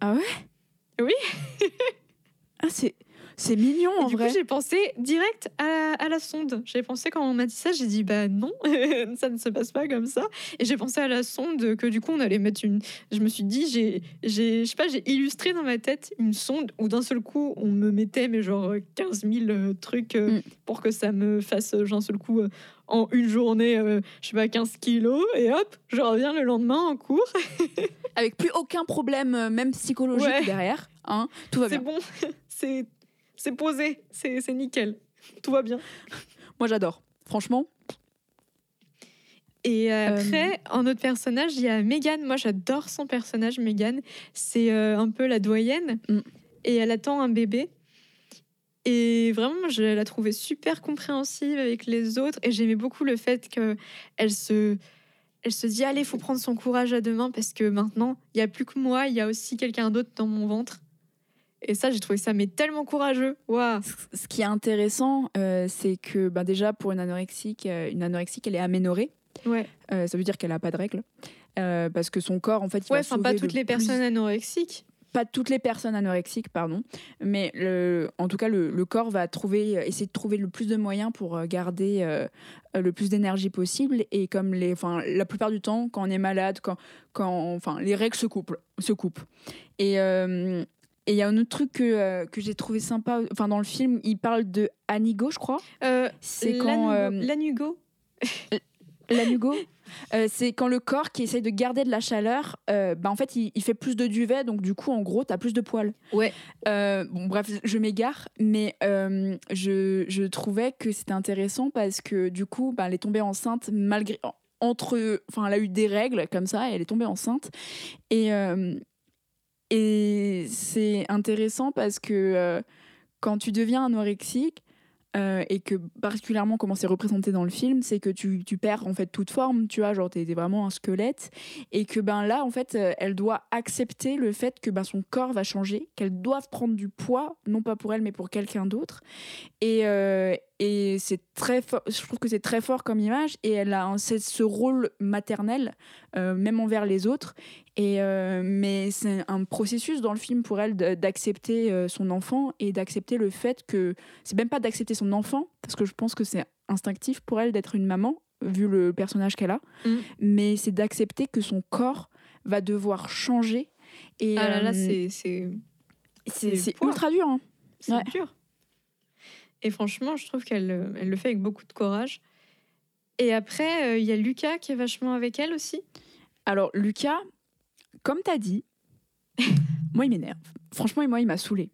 Ah, c'est, c'est mignon Et en du vrai. coup, j'ai pensé direct à la, à la sonde. J'ai pensé quand on m'a dit ça, j'ai dit bah non, ça ne se passe pas comme ça. Et j'ai pensé à la sonde que du coup on allait mettre une. Je me suis dit j'ai, j'ai, je sais pas, j'ai illustré dans ma tête une sonde où d'un seul coup on me mettait mais genre 15 000 euh, trucs euh, Mm. pour que ça me fasse euh, d'un seul coup en une journée, euh, je sais pas 15 kilos et hop, je reviens le lendemain en cours. Avec plus aucun problème, même psychologique Ouais. derrière. Hein, tout va C'est bien. bon, c'est c'est posé, c'est c'est nickel, tout va bien. Moi, j'adore. Franchement, Et après, en autre personnage, il y a Megan. Moi, j'adore son personnage, Megan. C'est euh, un peu la doyenne. Mm. Et elle attend un bébé. Et vraiment, je la trouvais super compréhensive avec les autres. Et j'aimais beaucoup le fait qu'elle se, elle se dit Allez, il faut prendre son courage à deux mains parce que maintenant, il n'y a plus que moi, il y a aussi quelqu'un d'autre dans mon ventre. Et ça, j'ai trouvé ça mais tellement courageux. Waouh ce qui est intéressant, euh, c'est que ben, déjà, pour une anorexique, euh, une anorexique, elle est aménorée. Ouais, Euh, ça veut dire qu'elle n'a pas de règles. Parce que son corps, en fait, il ouais enfin, pas toutes le les plus- personnes anorexiques. pas toutes les personnes anorexiques, pardon, mais le, en tout cas, le, le corps va trouver, essayer de trouver le plus de moyens pour garder le plus d'énergie possible. Et comme les, enfin, la plupart du temps, quand on est malade, quand, quand, enfin, les règles se coupent, se coupent. Et et il y a un autre truc que, euh, que j'ai trouvé sympa, enfin, dans le film, il parle de Anigo, je crois. Euh, C'est quand Lanugo- euh, Lanugo L'anugo, euh, c'est quand le corps qui essaye de garder de la chaleur, euh, bah en fait, il, il fait plus de duvet, donc du coup, en gros, t'as plus de poils. Ouais. Euh, bon, bref, je m'égare, mais je, je trouvais que c'était intéressant parce que du coup, bah, elle est tombée enceinte malgré. Entre, enfin, elle a eu des règles comme ça, et elle est tombée enceinte. Et, et c'est intéressant parce que euh, quand tu deviens anorexique, euh, et que particulièrement comment c'est représenté dans le film, c'est que tu, tu perds en fait toute forme, tu vois, genre t'es vraiment un squelette, et que ben là en fait euh, elle doit accepter le fait que ben son corps va changer, qu'elle doit prendre du poids, non pas pour elle mais pour quelqu'un d'autre, et, et c'est très fort, je trouve que c'est très fort comme image, et elle a un- ce rôle maternel, euh, même envers les autres, et euh, mais c'est un processus dans le film pour elle d'accepter euh, son enfant et d'accepter le fait que c'est même pas d'accepter son enfant parce que je pense que c'est instinctif pour elle d'être une maman vu le personnage qu'elle a Mm. mais c'est d'accepter que son corps va devoir changer et Ah là là, euh, c'est c'est ultra dur hein. c'est Ouais. dur. Et franchement, je trouve qu'elle euh, elle le fait avec beaucoup de courage. Et après, euh, il y a Lucas qui est vachement avec elle aussi. alors Lucas comme t'as dit moi il m'énerve franchement moi il m'a saoulé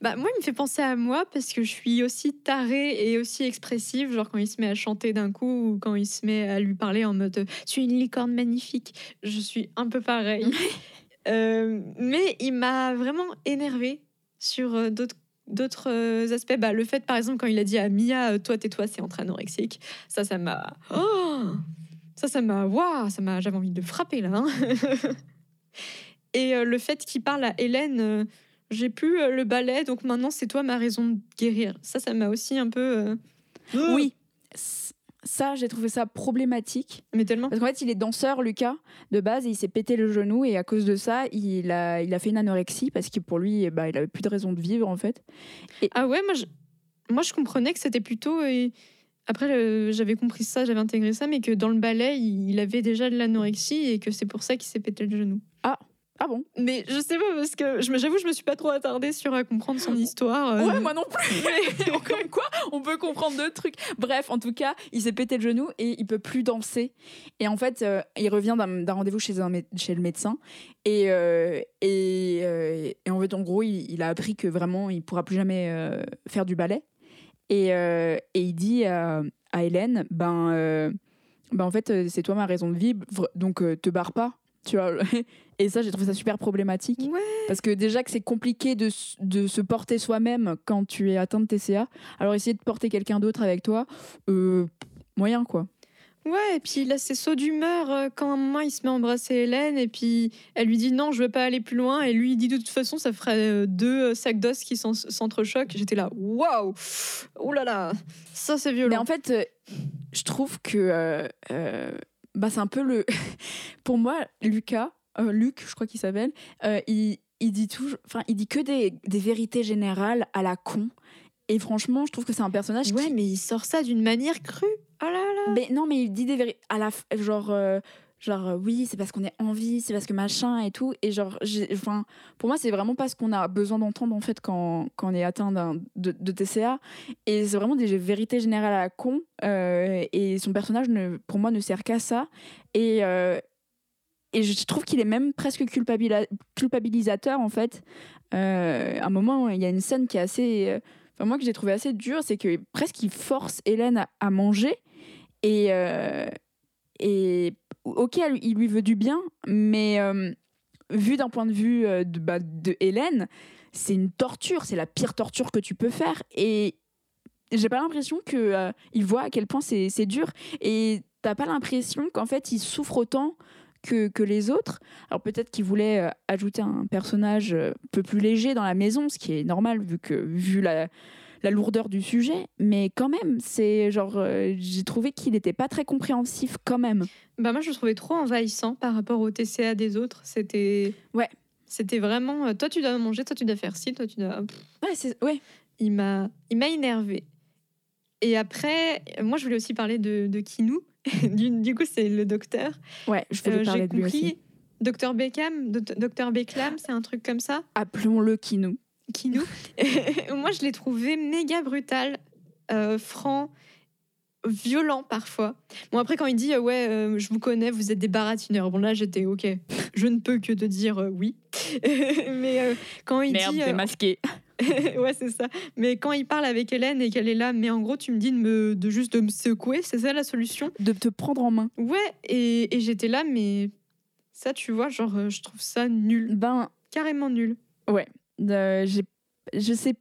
Bah, moi, il me fait penser à moi parce que je suis aussi tarée et aussi expressive. Genre quand il se met à chanter d'un coup ou quand il se met à lui parler en mode Tu es une licorne magnifique. Je suis un peu pareil. Euh, mais il m'a vraiment énervée sur euh, d'autres d'autres euh, aspects. Bah, le fait par exemple quand il a dit à Mia euh, toi tais-toi c'est entre anorexique ça ça m'a oh ça ça m'a waouh ça m'a j'avais envie de frapper là hein. et euh, le fait qu'il parle à Hélène j'ai plus euh, le balai donc maintenant c'est toi ma raison de guérir. Ça ça m'a aussi un peu euh, oui ça j'ai trouvé ça problématique mais tellement Parce qu'en fait, il est danseur, Lucas, de base, et il s'est pété le genou, et à cause de ça, il a, il a fait une anorexie, parce que pour lui, eh ben, il avait plus de raison de vivre, en fait. Ah ouais, moi je, moi, je comprenais que c'était plutôt. et Après, euh, j'avais compris ça, j'avais intégré ça, mais que dans le ballet, il il avait déjà de l'anorexie et que c'est pour ça qu'il s'est pété le genou. Ah bon Mais je sais pas, parce que j'avoue, je me suis pas trop attardée sur à comprendre son histoire. euh. Ouais, moi non plus Comme quoi, on peut comprendre deux trucs. Bref, en tout cas, il s'est pété le genou, et il peut plus danser. Et en fait, euh, il revient d'un rendez-vous chez, un, chez le médecin, et, euh, et, euh, et en fait, en gros, il, il a appris que vraiment, il pourra plus jamais euh, faire du ballet. Et, euh, et il dit à, à Hélène, ben, euh, ben en fait, euh, c'est toi ma raison de vivre, donc euh, te barre pas, tu vois. Et ça, j'ai trouvé ça super problématique. Ouais. Parce que déjà que c'est compliqué de, de se porter soi-même quand tu es atteint de TCA, alors essayer de porter quelqu'un d'autre avec toi, euh, moyen quoi. Ouais, et puis là, c'est saut d'humeur euh, quand un moment il se met à embrasser Hélène et puis elle lui dit non, je veux pas aller plus loin. Et lui, il dit de toute façon, ça ferait euh, deux sacs d'os qui s'en- s'entrechoquent. J'étais là, waouh, oh là là, ça c'est violent. Mais en fait, je trouve que euh, euh, bah, c'est un peu le. Pour moi, Lucas, euh, Luc, je crois qu'il s'appelle, euh, il, il dit toujours, enfin, il dit que des, des vérités générales à la con. Et franchement, je trouve que c'est un personnage ouais, qui. mais il sort ça d'une manière crue. Oh là là. Mais non, mais il dit des vérités à la genre. euh, Genre, euh, oui, c'est parce qu'on est en vie, c'est parce que machin et tout. Et genre, enfin, pour moi, c'est vraiment pas ce qu'on a besoin d'entendre en fait quand, quand on est atteint de, de TCA. Et c'est vraiment des vérités générales à la con. euh, et son personnage, ne, pour moi, ne sert qu'à ça. Et, euh, et je trouve qu'il est même presque culpabilisateur en fait. À un moment, il y a une scène qui est assez, enfin moi que j'ai trouvé assez dure, c'est que presque il force Hélène à, manger et ok, il lui veut du bien, mais euh, vu d'un point de vue euh, de, bah, de Hélène, c'est une torture, c'est la pire torture que tu peux faire et j'ai pas l'impression que euh, voit à quel point c'est dur et t'as pas l'impression qu'en fait il souffre autant que, que les autres. Alors peut-être qu'il voulait ajouter un personnage un peu plus léger dans la maison, ce qui est normal vu que vu la, la lourdeur du sujet, mais quand même, c'est genre euh, j'ai trouvé qu'il n'était pas très compréhensif quand même. Bah moi je le trouvais trop envahissant par rapport au TCA des autres. C'était Ouais. C'était vraiment euh, toi tu dois manger, toi tu dois faire ci, toi tu dois. Ouais, c'est ouais. Il m'a il m'a énervé. Et après, moi je voulais aussi parler de, de Kinou. du, du coup c'est le docteur. Ouais, je voulais Euh, parler J'ai de lui compris. aussi. Docteur Beckham, Doct- Docteur Beckham, c'est un truc comme ça? Appelons-le Kinou. Kinou. Moi, je l'ai trouvé méga brutal, euh, franc, violent parfois. Bon, après, quand il dit euh, Ouais, euh, je vous connais, vous êtes des baratineurs. Bon, là, j'étais OK. Je ne peux que te dire oui. Mais quand il Merde, dit. euh, démasqué. ouais, c'est ça. Mais quand il parle avec Hélène et qu'elle est là, mais en gros, tu me dis de, me, de juste de me secouer, c'est ça la solution? De te prendre en main. Ouais, et, et j'étais là, mais ça, tu vois, genre, je trouve ça nul. Ben, Carrément nul. Euh, j'ai je sais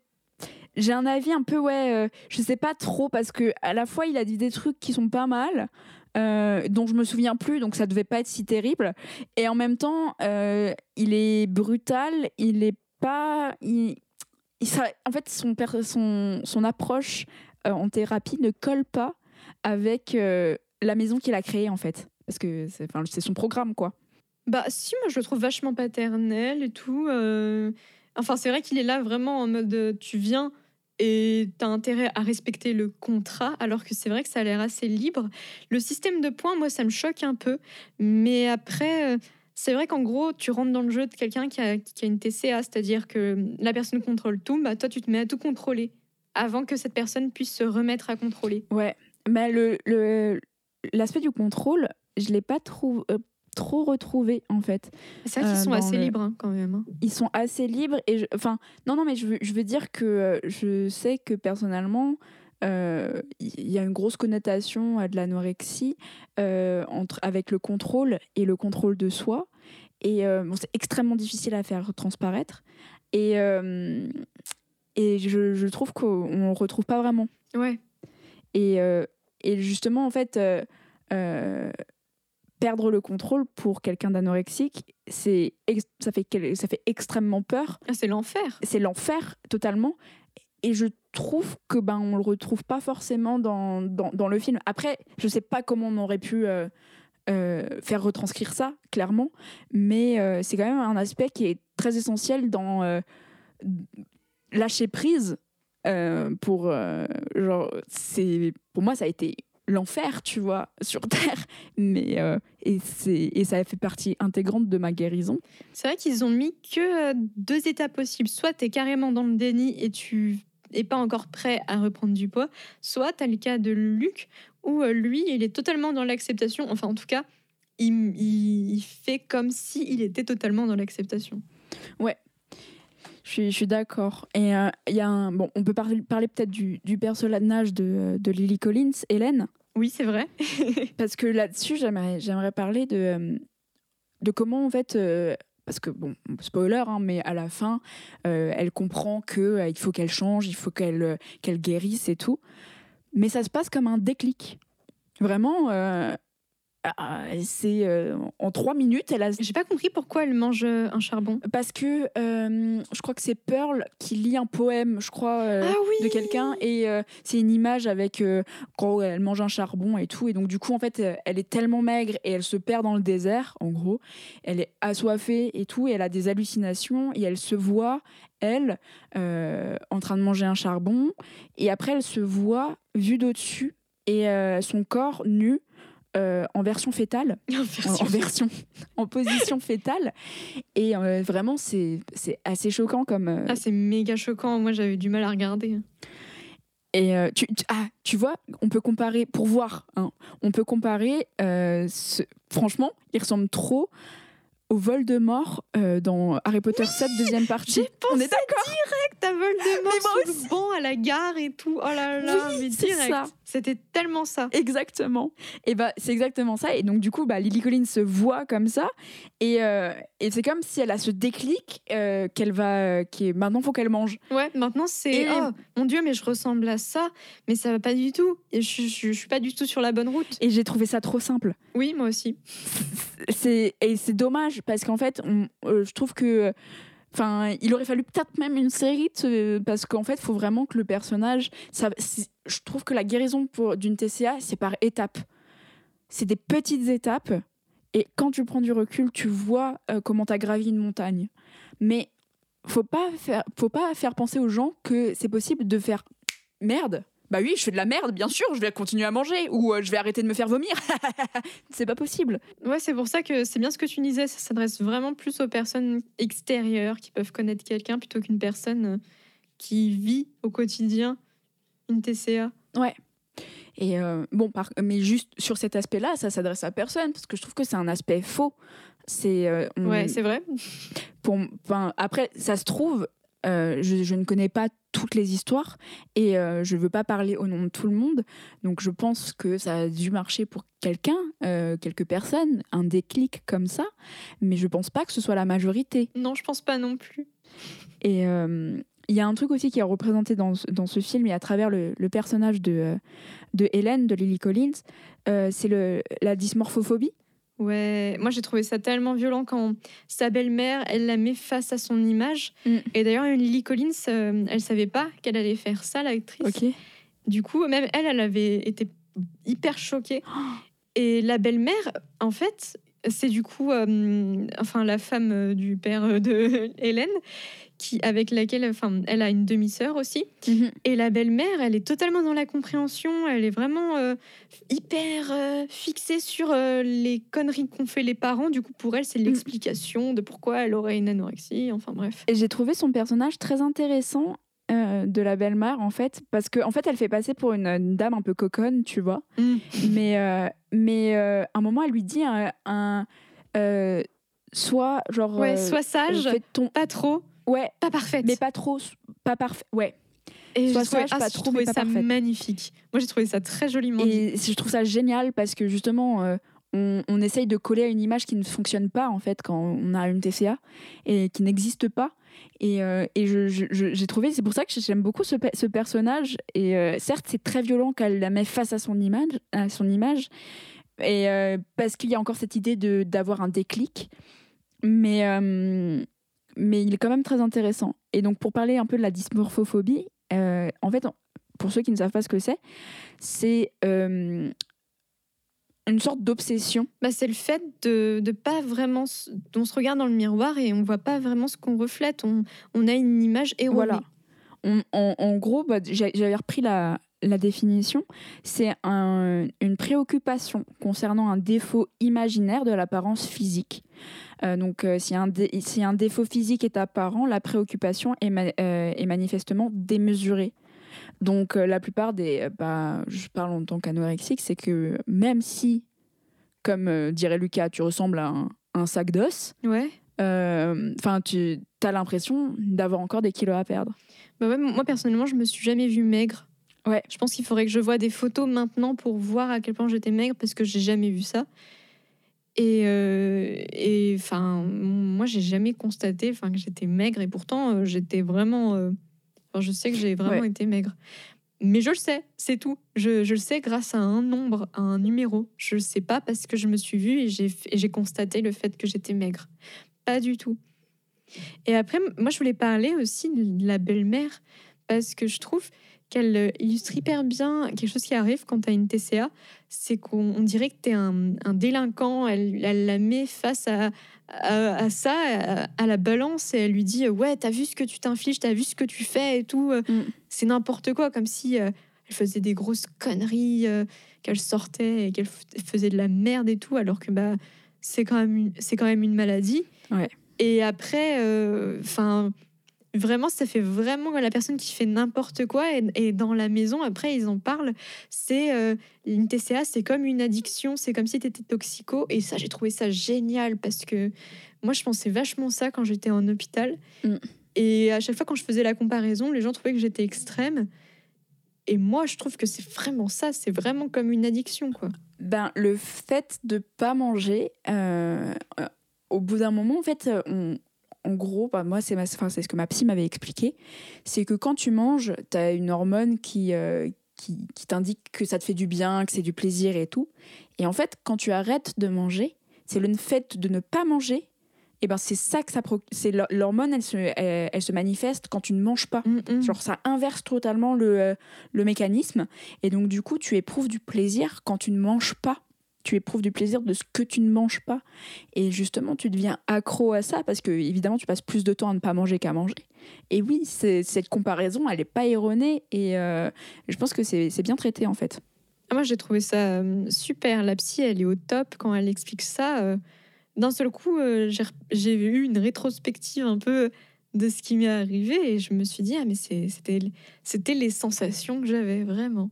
j'ai un avis un peu ouais euh, je sais pas trop parce que à la fois il a dit des trucs qui sont pas mal euh, dont je me souviens plus donc ça devait pas être si terrible et en même temps euh, il est brutal il est pas il, il- ça- en fait son son, son approche euh, en thérapie ne colle pas avec la maison qu'il a créée en fait parce que c'est enfin, c'est son programme quoi Bah si, moi je le trouve vachement paternel et tout. Enfin c'est vrai qu'il est là vraiment en mode euh, tu viens et t'as intérêt à respecter le contrat, alors que c'est vrai que ça a l'air assez libre. Le système de points, moi ça me choque un peu, mais après euh, c'est vrai qu'en gros tu rentres dans le jeu de quelqu'un qui a, qui a une TCA, c'est-à-dire que la personne contrôle tout, bah toi tu te mets à tout contrôler avant que cette personne puisse se remettre à contrôler. Ouais, mais le le- l'aspect du contrôle, je l'ai pas trop euh, trop retrouvé en fait. C'est vrai qu'ils Euh, sont assez le- libres hein, quand même. hein. Ils sont assez libres et je- enfin non non mais je veux je veux dire que euh, je sais que personnellement euh, il y a une grosse connotation à de l'anorexie euh, entre avec le contrôle et le contrôle de soi et euh, bon, c'est extrêmement difficile à faire transparaître et et je, je trouve qu'on ne retrouve pas vraiment. Ouais. Et, et justement, en fait, perdre le contrôle pour quelqu'un d'anorexique, c'est ça, fait ça fait extrêmement peur. Ah, c'est l'enfer. C'est l'enfer totalement. Et je trouve que ben on le retrouve pas forcément dans, dans, dans le film. Après, je sais pas comment on aurait pu euh, euh, faire retranscrire ça, clairement, mais euh, c'est quand même un aspect qui est très essentiel dans lâcher prise. pour genre c'est pour moi ça a été l'enfer tu vois sur terre mais euh, et c'est et ça a fait partie intégrante de ma guérison C'est vrai qu'ils ont mis que euh, deux étapes possibles. Soit tu es carrément dans le déni et tu es pas encore prêt à reprendre du poids, soit tu as le cas de Luc où euh, lui, il est totalement dans l'acceptation. Enfin, en tout cas, il, il- il fait comme si il était totalement dans l'acceptation. Je suis, je suis d'accord. Et euh, il y a un, bon, on peut parler, parler peut-être du, du personnage de, de Lily Collins, Hélène, Oui, c'est vrai. parce que là-dessus, j'aimerais, j'aimerais parler de, euh, de comment, en fait, euh, parce que, bon, spoiler, hein, mais à la fin, euh, elle comprend que euh, il faut qu'elle change, il faut qu'elle, euh, qu'elle guérisse et tout. Mais ça se passe comme un déclic. Vraiment, euh, ah, c'est euh, en trois minutes, elle a J'ai pas compris pourquoi elle mange euh, un charbon. parce que euh, je crois que c'est Pearl qui lit un poème, je crois, ah oui de quelqu'un, et c'est une image avec quand elle mange un charbon et tout, et donc du coup en fait elle est tellement maigre et elle se perd dans le désert, en gros, elle est assoiffée et tout, et elle a des hallucinations et elle se voit elle en train de manger un charbon, et après elle se voit vue d'au-dessus et son corps nu. Euh, en version fétale, en, en version, en position fétale. Et euh, vraiment, c'est assez choquant comme. euh, Ah, c'est méga choquant. Moi, j'avais du mal à regarder. et euh, tu, tu- ah, tu vois, on peut comparer, pour voir, hein, on peut comparer. ce- franchement, il ressemble trop au Voldemort euh, dans Harry Potter 7 deuxième partie. On est d'accord direct à Voldemort Mais moi sur le banc à la gare et tout. Oh là là, Oui, mais direct. ça. C'était tellement ça. Exactement. Et bah c'est exactement ça. Et donc du coup, bah, Lily Collins se voit comme ça, et, euh, et c'est comme si elle a ce déclic euh, qu'elle va, euh, qui est maintenant faut qu'elle mange. Ouais, maintenant c'est oh mon dieu, mais je ressemble à ça, mais ça va pas du tout. Et je, je, je suis pas du tout sur la bonne route. Et j'ai trouvé ça trop simple. Oui, moi aussi. C'est et c'est dommage parce qu'en fait, on- euh, je trouve que, enfin, il aurait fallu peut-être même une série parce qu'en fait, il faut vraiment que le personnage, je trouve que la guérison d'une TCA, c'est par étapes. C'est des petites étapes et quand tu prends du recul, tu vois euh, comment tu as gravi une montagne. Mais faut pas faire, faut pas faire penser aux gens que c'est possible de faire merde. Bah oui, je fais de la merde, bien sûr, je vais continuer à manger ou euh, je vais arrêter de me faire vomir. c'est pas possible. Ouais, c'est pour ça que c'est bien ce que tu disais. Ça s'adresse vraiment plus aux personnes extérieures qui peuvent connaître quelqu'un plutôt qu'une personne euh, qui vit au quotidien une TCA. Et euh, bon, par- mais juste sur cet aspect-là, ça s'adresse à personne parce que je trouve que c'est un aspect faux. C'est euh, Ouais, c'est vrai. pour, après, ça se trouve, euh, je, je ne connais pas toutes les histoires et euh, je veux pas parler au nom de tout le monde. Donc je pense que ça a dû marcher pour quelqu'un, euh, quelques personnes, un déclic comme ça, mais je pense pas que ce soit la majorité. Non, je pense pas non plus. Et il y a un truc aussi qui est représenté dans, ce- dans ce film et à travers le, le personnage de, de Hélène, de Lily Collins, c'est la dysmorphophobie. Ouais, moi j'ai trouvé ça tellement violent quand sa belle-mère, elle la met face à son image. Mm. Et d'ailleurs, Lily Collins, euh, elle savait pas qu'elle allait faire ça, l'actrice. Du coup, même elle, elle avait été hyper choquée. Et la belle-mère, en fait, c'est du coup, euh, enfin, la femme euh, du père euh, de Hélène, qui, avec laquelle, enfin, elle a une demi-sœur aussi. Mhm. Et la belle-mère, elle est totalement dans la compréhension. Elle est vraiment euh, hyper euh, fixée sur euh, les conneries qu'ont fait les parents. Du coup, pour elle, c'est l'explication de pourquoi elle aurait une anorexie. Enfin, bref. Et j'ai trouvé son personnage très intéressant de la belle-mère, en fait, parce qu'en en fait, elle fait passer pour une, une dame un peu coconne, tu vois. Mais, euh, mais euh, à un moment, elle lui dit un. un, soit, genre. Ouais, sois sage, ton... pas trop, Ouais, pas parfaite. mais pas trop, pas parfait. Ouais. Et j'ai trouvé, sage, ah, pas j'ai trop, trouvé mais pas ça parfaite. magnifique. Moi, j'ai trouvé ça très joliment dit. Et je trouve ça génial parce que justement, euh, on, on essaye de coller à une image qui ne fonctionne pas en fait quand on a une TCA et qui n'existe pas. Et, euh, et je- je- je- j'ai trouvé, c'est pour ça que j'aime beaucoup ce, ce personnage. Et euh, certes, c'est très violent qu'elle la met face à son image, à son image, et parce qu'il y a encore cette idée de d'avoir un déclic. Mais mais il est quand même très intéressant. Et donc pour parler un peu de la dysmorphophobie, euh, en fait, pour ceux qui ne savent pas ce que c'est, c'est euh, une sorte d'obsession. Bah, c'est le fait de ne pas vraiment. On se regarde dans le miroir et on voit pas vraiment ce qu'on reflète. On, on a une image erronée. Voilà. On- en, en gros, bah, j'avais repris la, la définition. C'est un- une préoccupation concernant un défaut imaginaire de l'apparence physique. Euh, donc, euh, si, un dé- si un défaut physique est apparent, la préoccupation est, ma- euh, est manifestement démesurée. Donc, la plupart des. bah, je parle en tant qu'anorexique, c'est que même si, comme dirait Lucas, tu ressembles à un, un sac d'os, Ouais. enfin, tu as l'impression d'avoir encore des kilos à perdre. Bah ouais, moi, personnellement, je me suis jamais vue maigre. Ouais. Je pense qu'il faudrait que je voie des photos maintenant pour voir à quel point j'étais maigre parce que j'ai jamais vu ça. Et, euh, enfin, moi, j'ai jamais constaté enfin, que j'étais maigre et pourtant, euh, j'étais vraiment. euh, enfin, je sais que j'ai vraiment Ouais. été maigre. Mais je le sais, c'est tout. Je, je le sais grâce à un nombre, à un numéro. Je le sais pas parce que je me suis vue et j'ai constaté le fait que j'étais maigre. Pas du tout. Et après, moi, je voulais parler aussi de la belle-mère parce que je trouve qu'elle euh, illustre hyper bien quelque chose qui arrive quand tu as une TCA. C'est qu'on on dirait que tu es un, un délinquant. Elle, elle la met face à, à, à ça, à, à la balance, et elle lui dit Ouais, t'as vu ce que tu t'infliges, t'as vu ce que tu fais et tout. Euh, Mm. C'est n'importe quoi, comme si euh, elle faisait des grosses conneries, euh, qu'elle sortait et qu'elle faisait de la merde et tout, alors que bah, c'est quand, même une- quand même une maladie. Ouais. Et après, enfin, vraiment, ça fait vraiment la personne qui fait n'importe quoi. Et, et dans la maison, après, ils en parlent. C'est euh, une TCA, c'est comme une addiction, c'est comme si tu étais toxico. Et ça, j'ai trouvé ça génial parce que moi, je pensais vachement ça quand j'étais en hôpital. Mm. Et à chaque fois, quand je faisais la comparaison, les gens trouvaient que j'étais extrême. Et moi, je trouve que c'est vraiment ça, c'est vraiment comme une addiction, quoi. Ben, le fait de pas manger, euh, euh, au bout d'un moment, en fait, euh, on- en gros, bah, moi, c'est ce que ma psy m'avait expliqué, c'est que quand tu manges, tu as une hormone qui, euh, qui, qui t'indique que ça te fait du bien, que c'est du plaisir et tout. Et en fait, quand tu arrêtes de manger, c'est le fait de ne pas manger, et ben c'est ça que ça c'est l'hor- l'hormone, elle se, elle, elle se manifeste quand tu ne manges pas. Mm, mm. Genre ça inverse totalement le, euh, le mécanisme. Et donc du coup, tu éprouves du plaisir quand tu ne manges pas. Tu éprouves du plaisir de ce que tu ne manges pas. Et justement, tu deviens accro à ça parce que évidemment, tu passes plus de temps à ne pas manger qu'à manger. Et oui, cette comparaison, elle n'est pas erronée. Et euh, je pense que c'est bien traité en fait. Ah, Moi, j'ai trouvé ça euh, super. La psy, elle est au top quand elle explique ça. euh, D'un seul coup, j'ai eu une rétrospective un peu de ce qui m'est arrivé et je me suis dit, ah, mais c'était c'était les sensations que j'avais vraiment.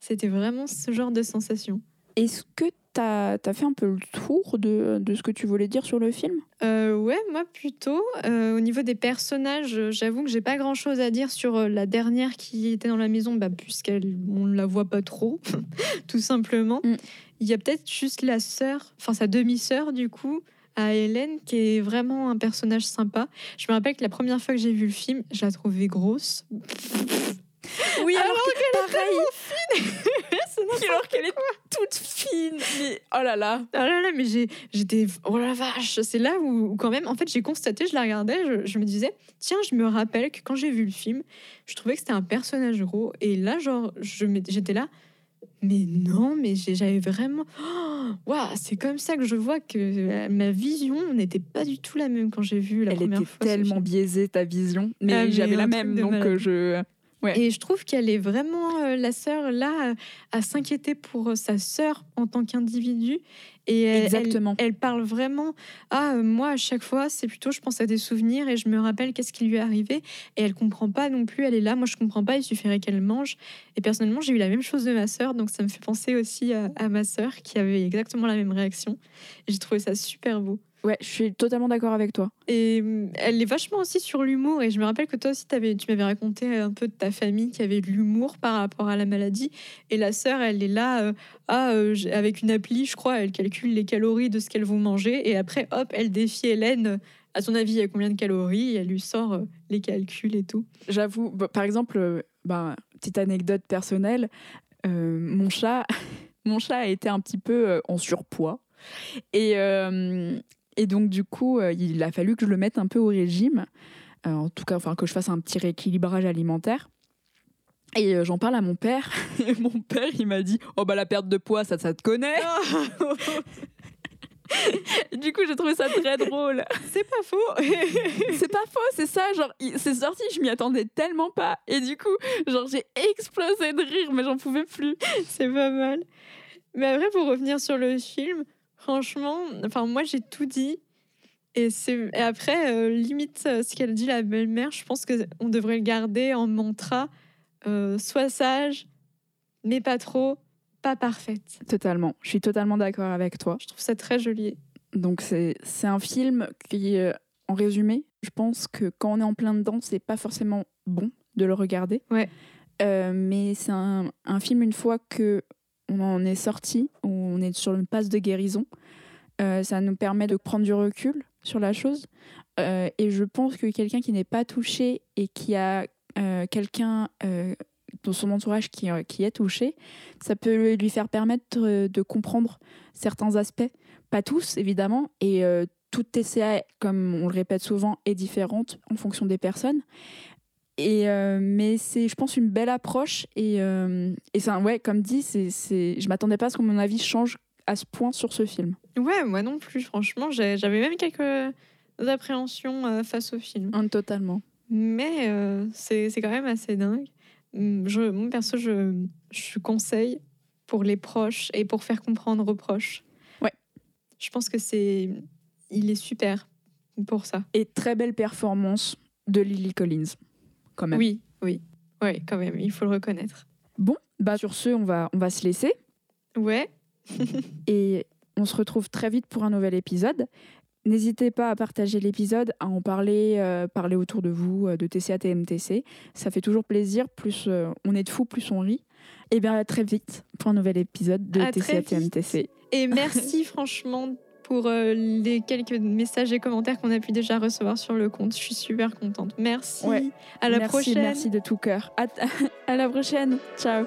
C'était vraiment ce genre de sensations. Est-ce que tu as, fait un peu le tour de, de ce que tu voulais dire sur le film? Euh, ouais, moi plutôt. Euh, au niveau des personnages, euh, j'avoue que j'ai pas grand chose à dire sur la dernière qui était dans la maison, bah, puisqu'on ne la voit pas trop, tout simplement. Mm. Il y a peut-être juste la sœur, enfin sa demi-sœur du coup, à Hélène, qui est vraiment un personnage sympa. Je me rappelle que la première fois que j'ai vu le film, je la trouvais grosse. Oui, alors que pareil, C'est n'importe alors qu'elle est toute fine. Mais oh là là. Ah là là, mais j'ai- j'étais. Oh la vache C'est là où, où quand même, en fait, j'ai constaté, je la regardais, je, je me disais, tiens, je me rappelle que quand j'ai vu le film, je trouvais que c'était un personnage gros. Et là, genre, j'étais là, mais non, mais j'ai- j'avais vraiment. Oh, Waouh, c'est comme ça que je vois que euh, ma vision n'était pas du tout la même quand j'ai vu la Elle première était fois. tellement biaisée ta vision, mais Ah, j'avais la même, donc euh, je. Ouais. Et je trouve qu'elle est vraiment euh, la sœur là à s'inquiéter pour euh, sa sœur en tant qu'individu. Et elle, Exactement. Elle, elle parle vraiment. Ah, euh, moi à chaque fois, c'est plutôt je pense à des souvenirs et je me rappelle qu'est-ce qui lui est arrivé. Et elle comprend pas non plus. Elle est là, moi je comprends pas. Il suffirait qu'elle mange. Et personnellement, j'ai eu la même chose de ma sœur, donc ça me fait penser aussi à, à ma sœur qui avait exactement la même réaction. Et j'ai trouvé ça super beau. Ouais, je suis totalement d'accord avec toi. Et hum, elle est vachement aussi sur l'humour. Et je me rappelle que toi aussi, t'avais- tu m'avais raconté un peu de ta famille qui avait de l'humour par rapport à la maladie. Et la sœur, elle est là, euh, ah, euh, avec une appli, je crois, elle calcule les calories de ce qu'elle vous manger. Et après, hop, elle défie Hélène. euh, À son avis, il y a combien de calories? Et elle lui sort euh, les calculs et tout. J'avoue, bah, par exemple, euh, bah, petite anecdote personnelle, euh, mon chat, mon chat a été un petit peu euh, en surpoids et euh, et donc du coup, euh, il a fallu que je le mette un peu au régime, Euh, en tout cas, enfin que je fasse un petit rééquilibrage alimentaire. Et euh, j'en parle à mon père, et mon père il m'a dit oh bah la perte de poids ça ça te connaît. du coup j'ai trouvé ça très drôle. C'est pas faux C'est pas faux, c'est ça. Genre, c'est sorti, je m'y attendais tellement pas. Et du coup, genre, j'ai explosé de rire, mais j'en pouvais plus. C'est pas mal. Mais après, pour revenir sur le film, franchement, enfin, moi, j'ai tout dit. Et, et après, euh, limite, euh, ce qu'elle dit, la belle-mère, je pense qu'on devrait le garder en mantra. Euh, sois sage, mais pas trop, pas parfaite. Totalement. Je suis totalement d'accord avec toi. Je trouve ça très joli. Donc, c'est un film qui, euh, en résumé, je pense que quand on est en plein dedans, c'est pas forcément bon de le regarder. Ouais. Mais c'est un, un film, une fois que on en est sorti, on est sur une passe de guérison, euh, ça nous permet de prendre du recul sur la chose. Euh, et je pense que quelqu'un qui n'est pas touché et qui a euh, quelqu'un dans son entourage qui, est touché, ça peut lui faire permettre de comprendre certains aspects. Pas tous, évidemment. Et toute TCA, comme on le répète souvent, est différente en fonction des personnes. Et mais c'est, je pense, une belle approche. Et, ouais, comme dit, c'est, je m'attendais pas à ce que mon avis change à ce point sur ce film. Ouais, moi non plus, franchement, j'avais même quelques appréhensions euh, face au film. Totalement. Mais euh, c'est quand même assez dingue. Hum, Je, mon perso, je, je conseille pour les proches et pour faire comprendre aux proches. Ouais. Je pense que c'est. Il est super pour ça. Et très belle performance de Lily Collins, quand même. Oui, oui. Ouais, quand même, il faut le reconnaître. Bon, bah sur ce, on va, on va se laisser. Ouais. et on se retrouve très vite pour un nouvel épisode. N'hésitez pas à partager l'épisode, à en parler, euh, parler autour de vous, euh, de TCA TMTC. Ça fait toujours plaisir. Plus euh, on est de fous, plus on rit. Et bien à très vite pour un nouvel épisode de À TCA. TMTC. Et merci franchement pour les quelques messages et commentaires qu'on a pu déjà recevoir sur le compte. Je suis super contente. Merci. Ouais. À la merci, prochaine. merci de tout cœur. À, à la prochaine. Ciao.